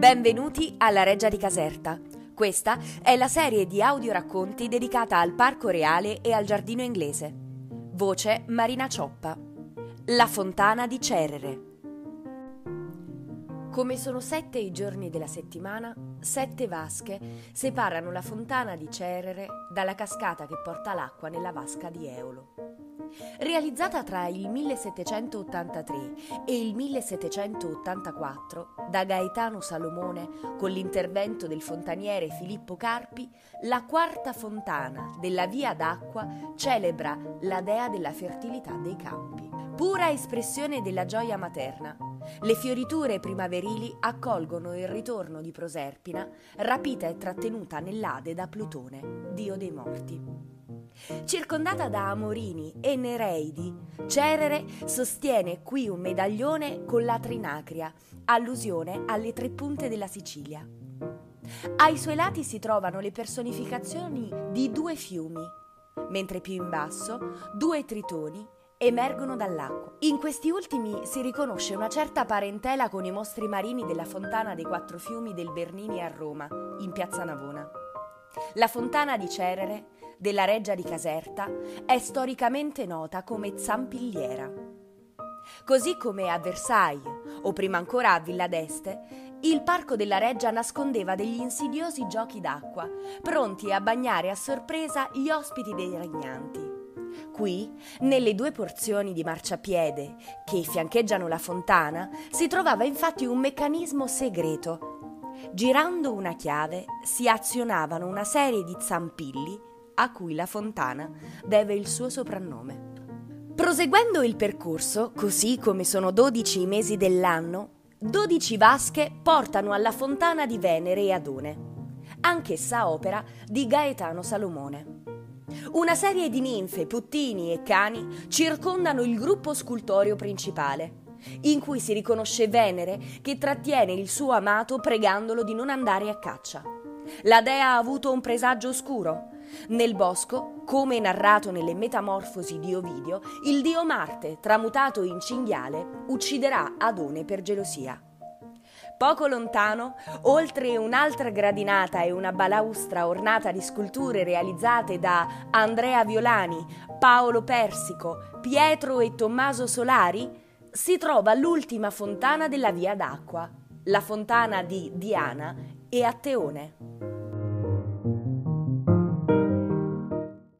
Benvenuti alla Reggia di Caserta. Questa è la serie di audioracconti dedicata al Parco Reale e al Giardino Inglese. Voce Marina Cioppa. La fontana di Cerere. Come sono sette i giorni della settimana, sette vasche separano la fontana di Cerere dalla cascata che porta l'acqua nella vasca di Eolo. Realizzata tra il 1783 e il 1784 da Gaetano Salomone con l'intervento del fontaniere Filippo Carpi, la quarta fontana della via d'acqua celebra la dea della fertilità dei campi. Pura espressione della gioia materna, le fioriture primaverili accolgono il ritorno di Proserpina, rapita e trattenuta nell'Ade da Plutone, dio dei morti. Circondata da amorini e nereidi, Cerere sostiene qui un medaglione con la trinacria, allusione alle tre punte della Sicilia. Ai suoi lati si trovano le personificazioni di due fiumi, mentre più in basso due tritoni emergono dall'acqua. In questi ultimi si riconosce una certa parentela con i mostri marini della fontana dei quattro fiumi del Bernini a Roma, in piazza Navona. La fontana di Cerere della Reggia di Caserta è storicamente nota come Zampigliera. Così come a Versailles, o prima ancora a Villa d'Este, il parco della Reggia nascondeva degli insidiosi giochi d'acqua, pronti a bagnare a sorpresa gli ospiti dei regnanti. Qui, nelle due porzioni di marciapiede che fiancheggiano la fontana, si trovava infatti un meccanismo segreto. Girando una chiave si azionavano una serie di zampilli a cui la fontana deve il suo soprannome. Proseguendo il percorso, così come sono 12 i mesi dell'anno, 12 vasche portano alla fontana di Venere e Adone, anch'essa opera di Gaetano Salomone. Una serie di ninfe, puttini e cani circondano il gruppo scultoreo principale, in cui si riconosce Venere che trattiene il suo amato pregandolo di non andare a caccia. La dea ha avuto un presagio oscuro, nel bosco, come narrato nelle Metamorfosi di Ovidio, il dio Marte, tramutato in cinghiale, ucciderà Adone per gelosia. Poco lontano, oltre un'altra gradinata e una balaustra ornata di sculture realizzate da Andrea Violani, Paolo Persico, Pietro e Tommaso Solari, si trova l'ultima fontana della via d'acqua, la fontana di Diana e Atteone.